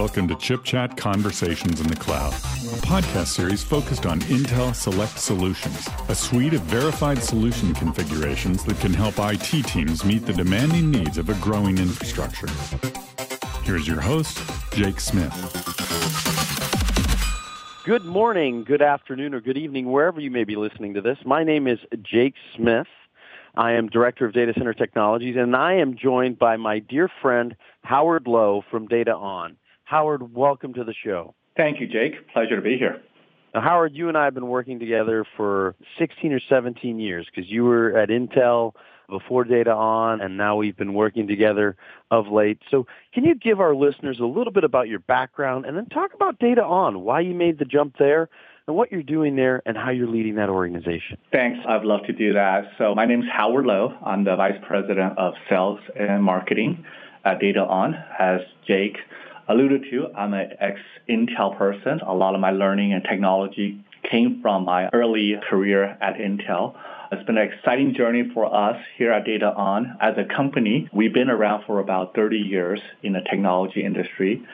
Welcome to Chip Chat Conversations in the Cloud, a podcast series focused on Intel Select Solutions, a suite of verified solution configurations that can help IT teams meet the demanding needs of a growing infrastructure. Here's your host, Jake Smith. Good morning, good afternoon, or good evening, wherever you may be listening to this. My name is Jake Smith. I am Director of Data Center Technologies, and I am joined by my dear friend, Howard Lo from DataON. Howard, welcome to the show. Thank you, Jake. Pleasure to be here. Now, Howard, you and I have been working together for 16 or 17 years because you were at Intel before DataON, and now we've been working together of late. So can you give our listeners a little bit about your background and then talk about DataON, why you made the jump there, and what you're doing there and how you're leading that organization. Thanks. I'd love to do that. So my name is Howard Lo. I'm the Vice President of Sales and Marketing at DataON. As Jake alluded to, I'm an ex-Intel person. A lot of my learning and technology came from my early career at Intel. It's been an exciting journey for us here at DataON. As a company, we've been around for about 30 years in the technology industry.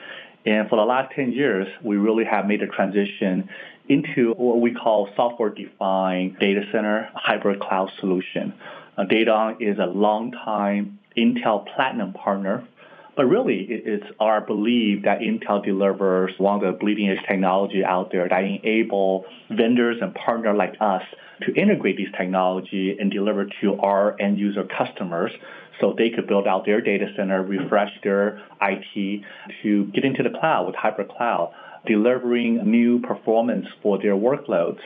And for the last 10 years, we really have made a transition into what we call software-defined data center hybrid cloud solution. Uh, DataON is a long-time Intel Platinum partner but really, it's our belief that Intel delivers one of the bleeding edge technology out there that enable vendors and partners like us to integrate these technology and deliver to our end user customers so they could build out their data center, refresh their IT to get into the cloud with hybrid cloud, delivering new performance for their workloads,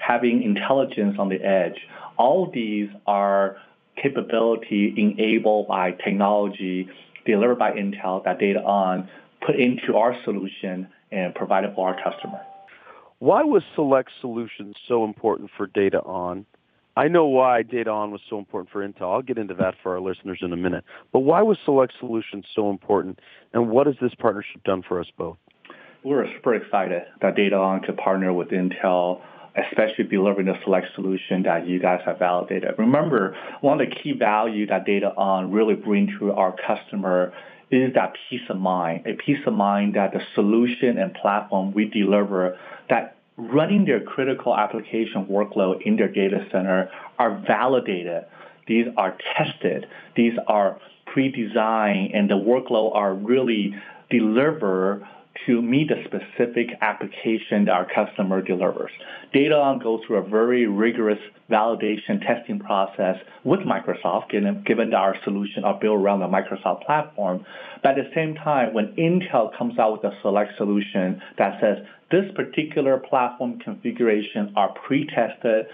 having intelligence on the edge. All these are capability enabled by technology delivered by Intel, that DataON, put into our solution and provided for our customer. Why was Select Solutions so important for DataON? I know why DataON was so important for Intel. I'll get into that for our listeners in a minute. But why was Select Solutions so important, and what has this partnership done for us both? We're super excited that DataON could partner with Intel especially delivering the select solution that you guys have validated. Remember, one of the key value that DataON really bring to our customer is that peace of mind, a peace of mind that the solution and platform we deliver that running their critical application workload in their data center are validated. These are tested. These are pre-designed and the workload are really delivered to meet the specific application that our customer delivers. DataON goes through a very rigorous validation testing process with Microsoft, given, given that our solution are built around the Microsoft platform. But at the same time, when Intel comes out with a select solution that says this particular platform configuration are pre-tested,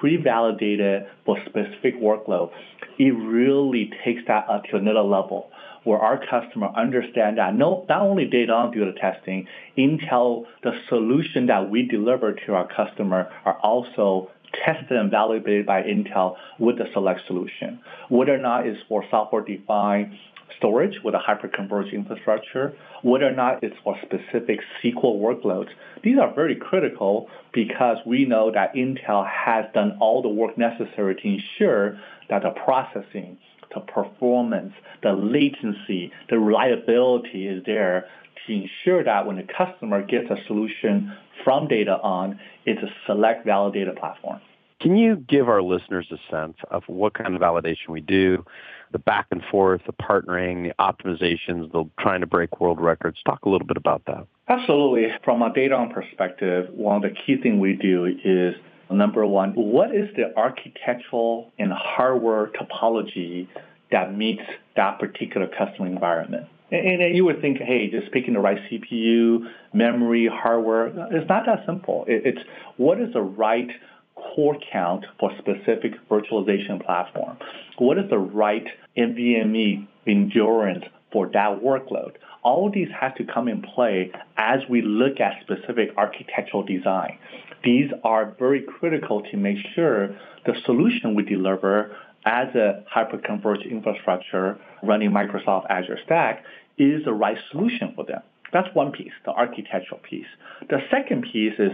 pre-validated for specific workload, it really takes that up to another level where our customer understand that no, not only DataON do the testing, Intel, the solution that we deliver to our customer are also tested and validated by Intel with the select solution. Whether or not it's for software-defined storage with a hyperconverged infrastructure, whether or not it's for specific SQL workloads. These are very critical because we know that Intel has done all the work necessary to ensure that the processing the performance, the latency, the reliability is there to ensure that when the customer gets a solution from DataON, it's a select validated platform. Can you give our listeners a sense of what kind of validation we do, the back and forth, the partnering, the optimizations, the trying to break world records? Talk a little bit about that. Absolutely. From a DataON perspective, one of the key things we do is Number one, what is the architectural and hardware topology that meets that particular customer environment? And, and you would think, hey, just picking the right CPU, memory, hardware, it's not that simple. It, it's what is the right core count for specific virtualization platform? What is the right NVMe endurance for that workload? All these have to come in play as we look at specific architectural design. These are very critical to make sure the solution we deliver as a hyperconverged infrastructure running Microsoft Azure Stack is the right solution for them. That's one piece, the architectural piece. The second piece is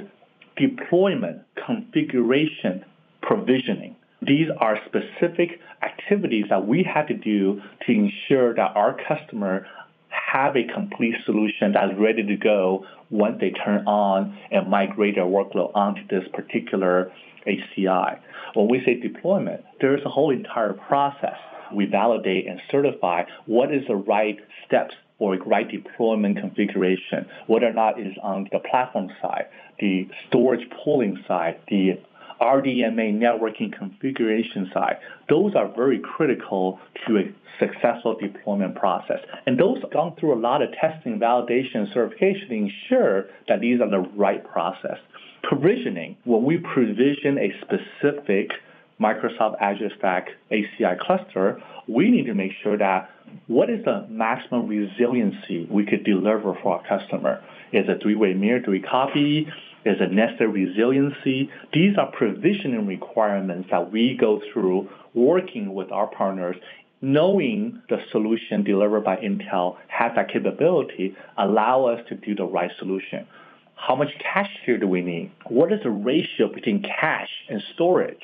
deployment, configuration, provisioning. These are specific activities that we have to do to ensure that our customer have a complete solution that's ready to go once they turn on and migrate their workload onto this particular HCI. When we say deployment, there's a whole entire process. We validate and certify what is the right steps or right deployment configuration, whether or not it is on the platform side, the storage pooling side, the RDMA networking configuration side. Those are very critical to a successful deployment process. And those gone through a lot of testing, validation, certification to ensure that these are the right process. Provisioning, when we provision a specific Microsoft Azure Stack HCI cluster, we need to make sure that what is the maximum resiliency we could deliver for our customer? Is it three-way mirror, three copy? Is a necessary resiliency? These are provisioning requirements that we go through working with our partners knowing the solution delivered by Intel has that capability, allow us to do the right solution. How much cache here do we need? What is the ratio between cache and storage?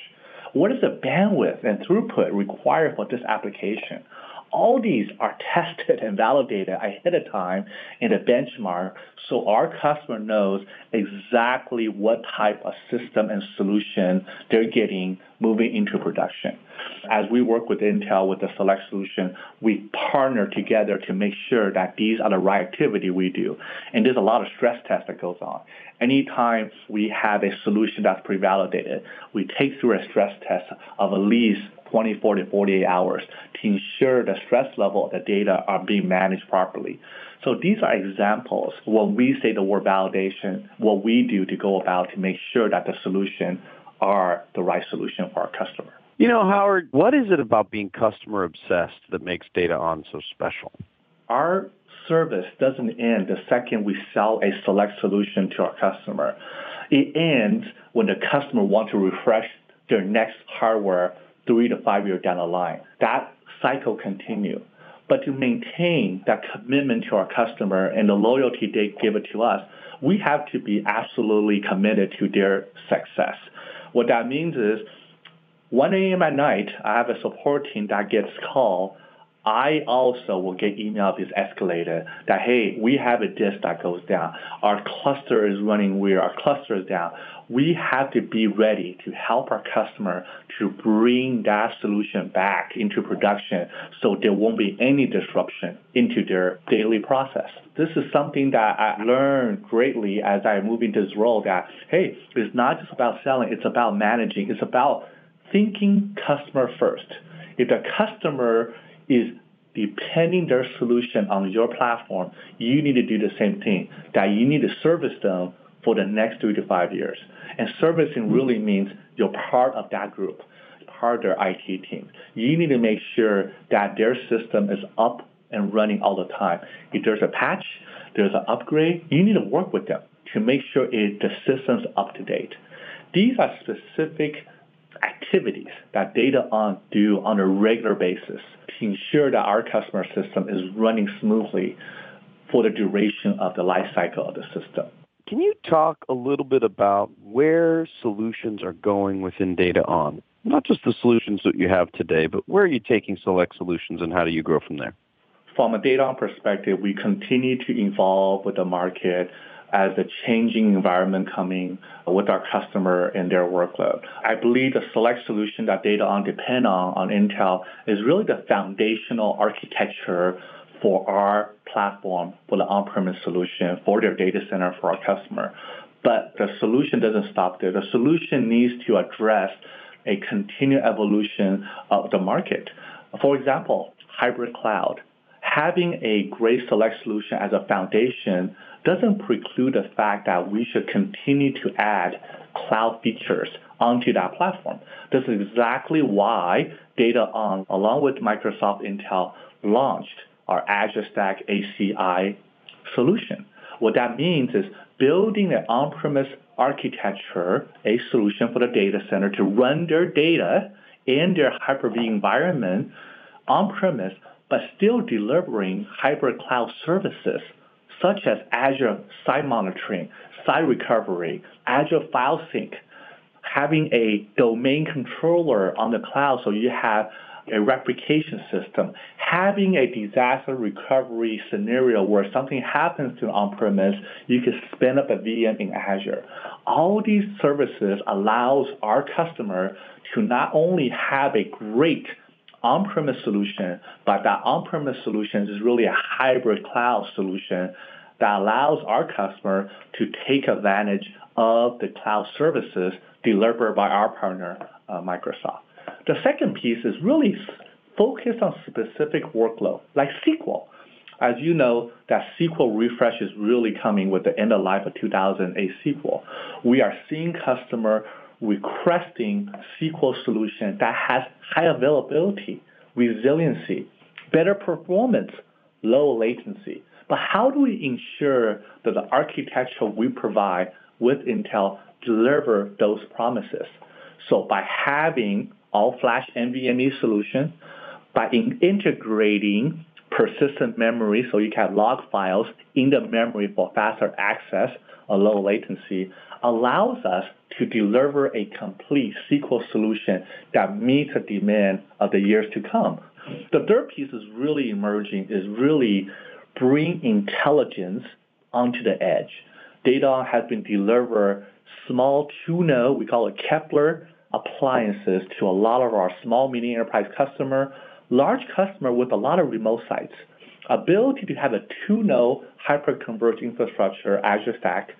What is the bandwidth and throughput required for this application? All these are tested and validated ahead of time in a benchmark so our customer knows exactly what type of system and solution they're getting moving into production. As we work with Intel with the select solution, we partner together to make sure that these are the right activity we do. And there's a lot of stress test that goes on. Anytime we have a solution that's pre-validated, we take through a stress test of at least 24 to 48 hours to ensure the stress level of the data are being managed properly. So these are examples when we say the word validation, what we do to go about to make sure that the solution are the right solution for our customer. You know, Howard, what is it about being customer obsessed that makes DataON so special? Our service doesn't end the second we sell a select solution to our customer. It ends when the customer wants to refresh their next hardware three to five years down the line. That cycle continues. But to maintain that commitment to our customer and the loyalty they give it to us, we have to be absolutely committed to their success. What that means is 1 a.m. at night, I have a support team that gets called I also will get email this escalated that, hey, we have a disk that goes down. Our cluster is running weird. Our cluster is down. We have to be ready to help our customer to bring that solution back into production so there won't be any disruption into their daily process. This is something that I learned greatly as I move into this role that, hey, it's not just about selling, it's about managing. It's about thinking customer first. If the customer is depending their solution on your platform, you need to do the same thing, that you need to service them for the next three to five years. And servicing really means you're part of that group, part of their IT team. You need to make sure that their system is up and running all the time. If there's a patch, there's an upgrade, you need to work with them to make sure it, the system's up to date. These are specific activities that DataON do on a regular basis to ensure that our customer system is running smoothly for the duration of the life cycle of the system. Can you talk a little bit about where solutions are going within DataON? Not just the solutions that you have today, but where are you taking select solutions and how do you grow from there? From a DataON perspective, we continue to evolve with the market as the changing environment coming with our customer and their workload. I believe the select solution that DataON depend on on Intel is really the foundational architecture for our platform for the on-premise solution for their data center for our customer. But the solution doesn't stop there. The solution needs to address a continued evolution of the market. For example, hybrid cloud. Having a great select solution as a foundation doesn't preclude the fact that we should continue to add cloud features onto that platform. This is exactly why DataON, along with Microsoft Intel, launched our Azure Stack HCI solution. What that means is building an on-premise architecture, a solution for the data center to run their data in their Hyper-V environment on-premise, but still delivering hybrid cloud services such as Azure Site Monitoring, Site Recovery, Azure File Sync, having a domain controller on the cloud so you have a replication system, having a disaster recovery scenario where something happens to on-premise, you can spin up a VM in Azure. All these services allows our customer to not only have a great on-premise solution, but that on-premise solution is really a hybrid cloud solution that allows our customer to take advantage of the cloud services delivered by our partner, uh, Microsoft. The second piece is really focused on specific workload, like SQL. As you know, that SQL refresh is really coming with the end of life of 2008 SQL. We are seeing customer requesting SQL solution that has high availability, resiliency, better performance, low latency. But how do we ensure that the architecture we provide with Intel deliver those promises? So by having all-flash NVMe solution, by in integrating persistent memory so you can log files in the memory for faster access or low latency, allows us to deliver a complete SQL solution that meets the demand of the years to come. The third piece is really emerging, is really bring intelligence onto the edge. Data has been delivered small two we call it Kepler appliances to a lot of our small medium enterprise customer, large customer with a lot of remote sites. Ability to have a two-node hyper-converged infrastructure, Azure Stack,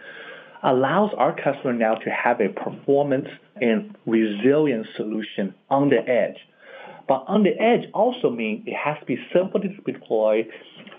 allows our customer now to have a performance and resilient solution on the edge. But on the edge also means it has to be simple to deploy,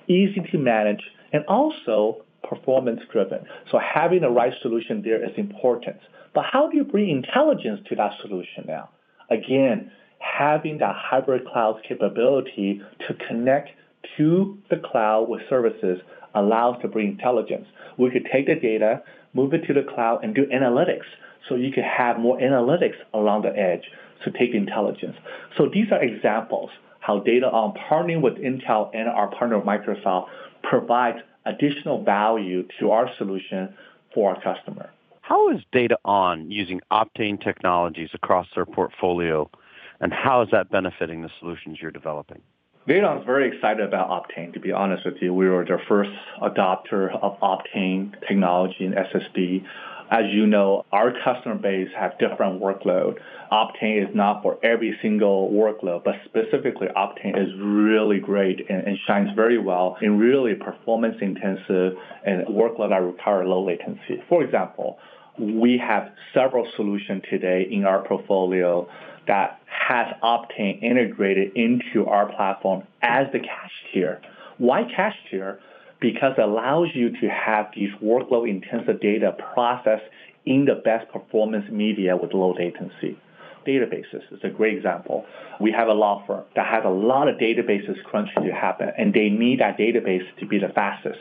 easy to manage, and also performance driven. So having the right solution there is important. But how do you bring intelligence to that solution now? Again, having that hybrid cloud capability to connect to the cloud with services allows to bring intelligence. We could take the data, move it to the cloud, and do analytics. So you could have more analytics along the edge to take intelligence. So these are examples how DataON partnering with Intel and our partner Microsoft provides additional value to our solution for our customer. How is DataON using Optane technologies across their portfolio, and how is that benefiting the solutions you're developing? Is very excited about Optane, to be honest with you. We were the first adopter of Optane technology in SSD. As you know, our customer base have different workload. Optane is not for every single workload, but specifically Optane is really great and, and shines very well in really performance intensive and workload that require low latency. For example, we have several solutions today in our portfolio that has Optane integrated into our platform as the cache tier. Why cache tier? Because it allows you to have these workload intensive data processed in the best performance media with low latency. Databases is a great example. We have a law firm that has a lot of databases crunching to happen, and they need that database to be the fastest.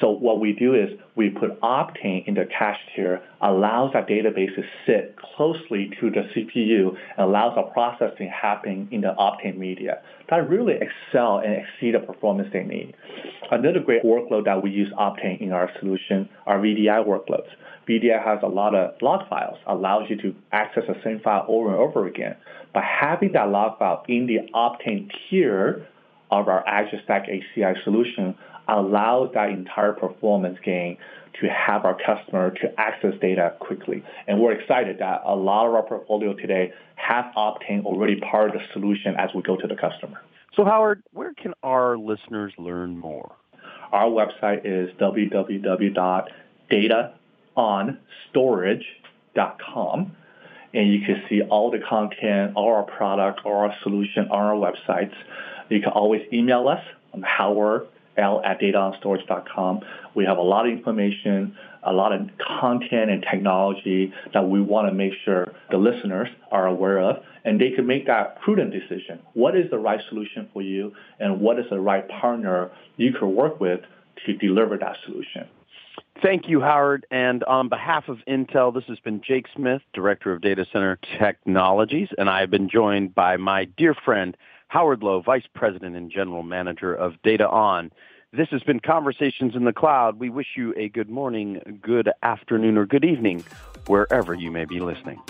So what we do is we put Optane in the cache tier, allows that database to sit closely to the CPU, and allows the processing happening in the Optane media. That really excel and exceed the performance they need. Another great workload that we use Optane in our solution are VDI workloads. VDI has a lot of log files, allows you to access the same file over and over again. But having that log file in the Optane tier of our Azure Stack HCI solution allows that entire performance gain to have our customer to access data quickly. And we're excited that a lot of our portfolio today have Optane already part of the solution as we go to the customer. So Howard, where can our listeners learn more? Our website is www.dataonstorage.com and you can see all the content, all our product, all our solution on our websites. You can always email us on howard L at dataonstorage.com. We have a lot of information, a lot of content and technology that we want to make sure the listeners are aware of, and they can make that prudent decision. What is the right solution for you, and what is the right partner you can work with to deliver that solution? Thank you, Howard. And on behalf of Intel, this has been Jake Smith, Director of Data Center Technologies, and I have been joined by my dear friend, Howard Lo, Vice President and General Manager of DataON. This has been Conversations in the Cloud. We wish you a good morning, good afternoon, or good evening, wherever you may be listening.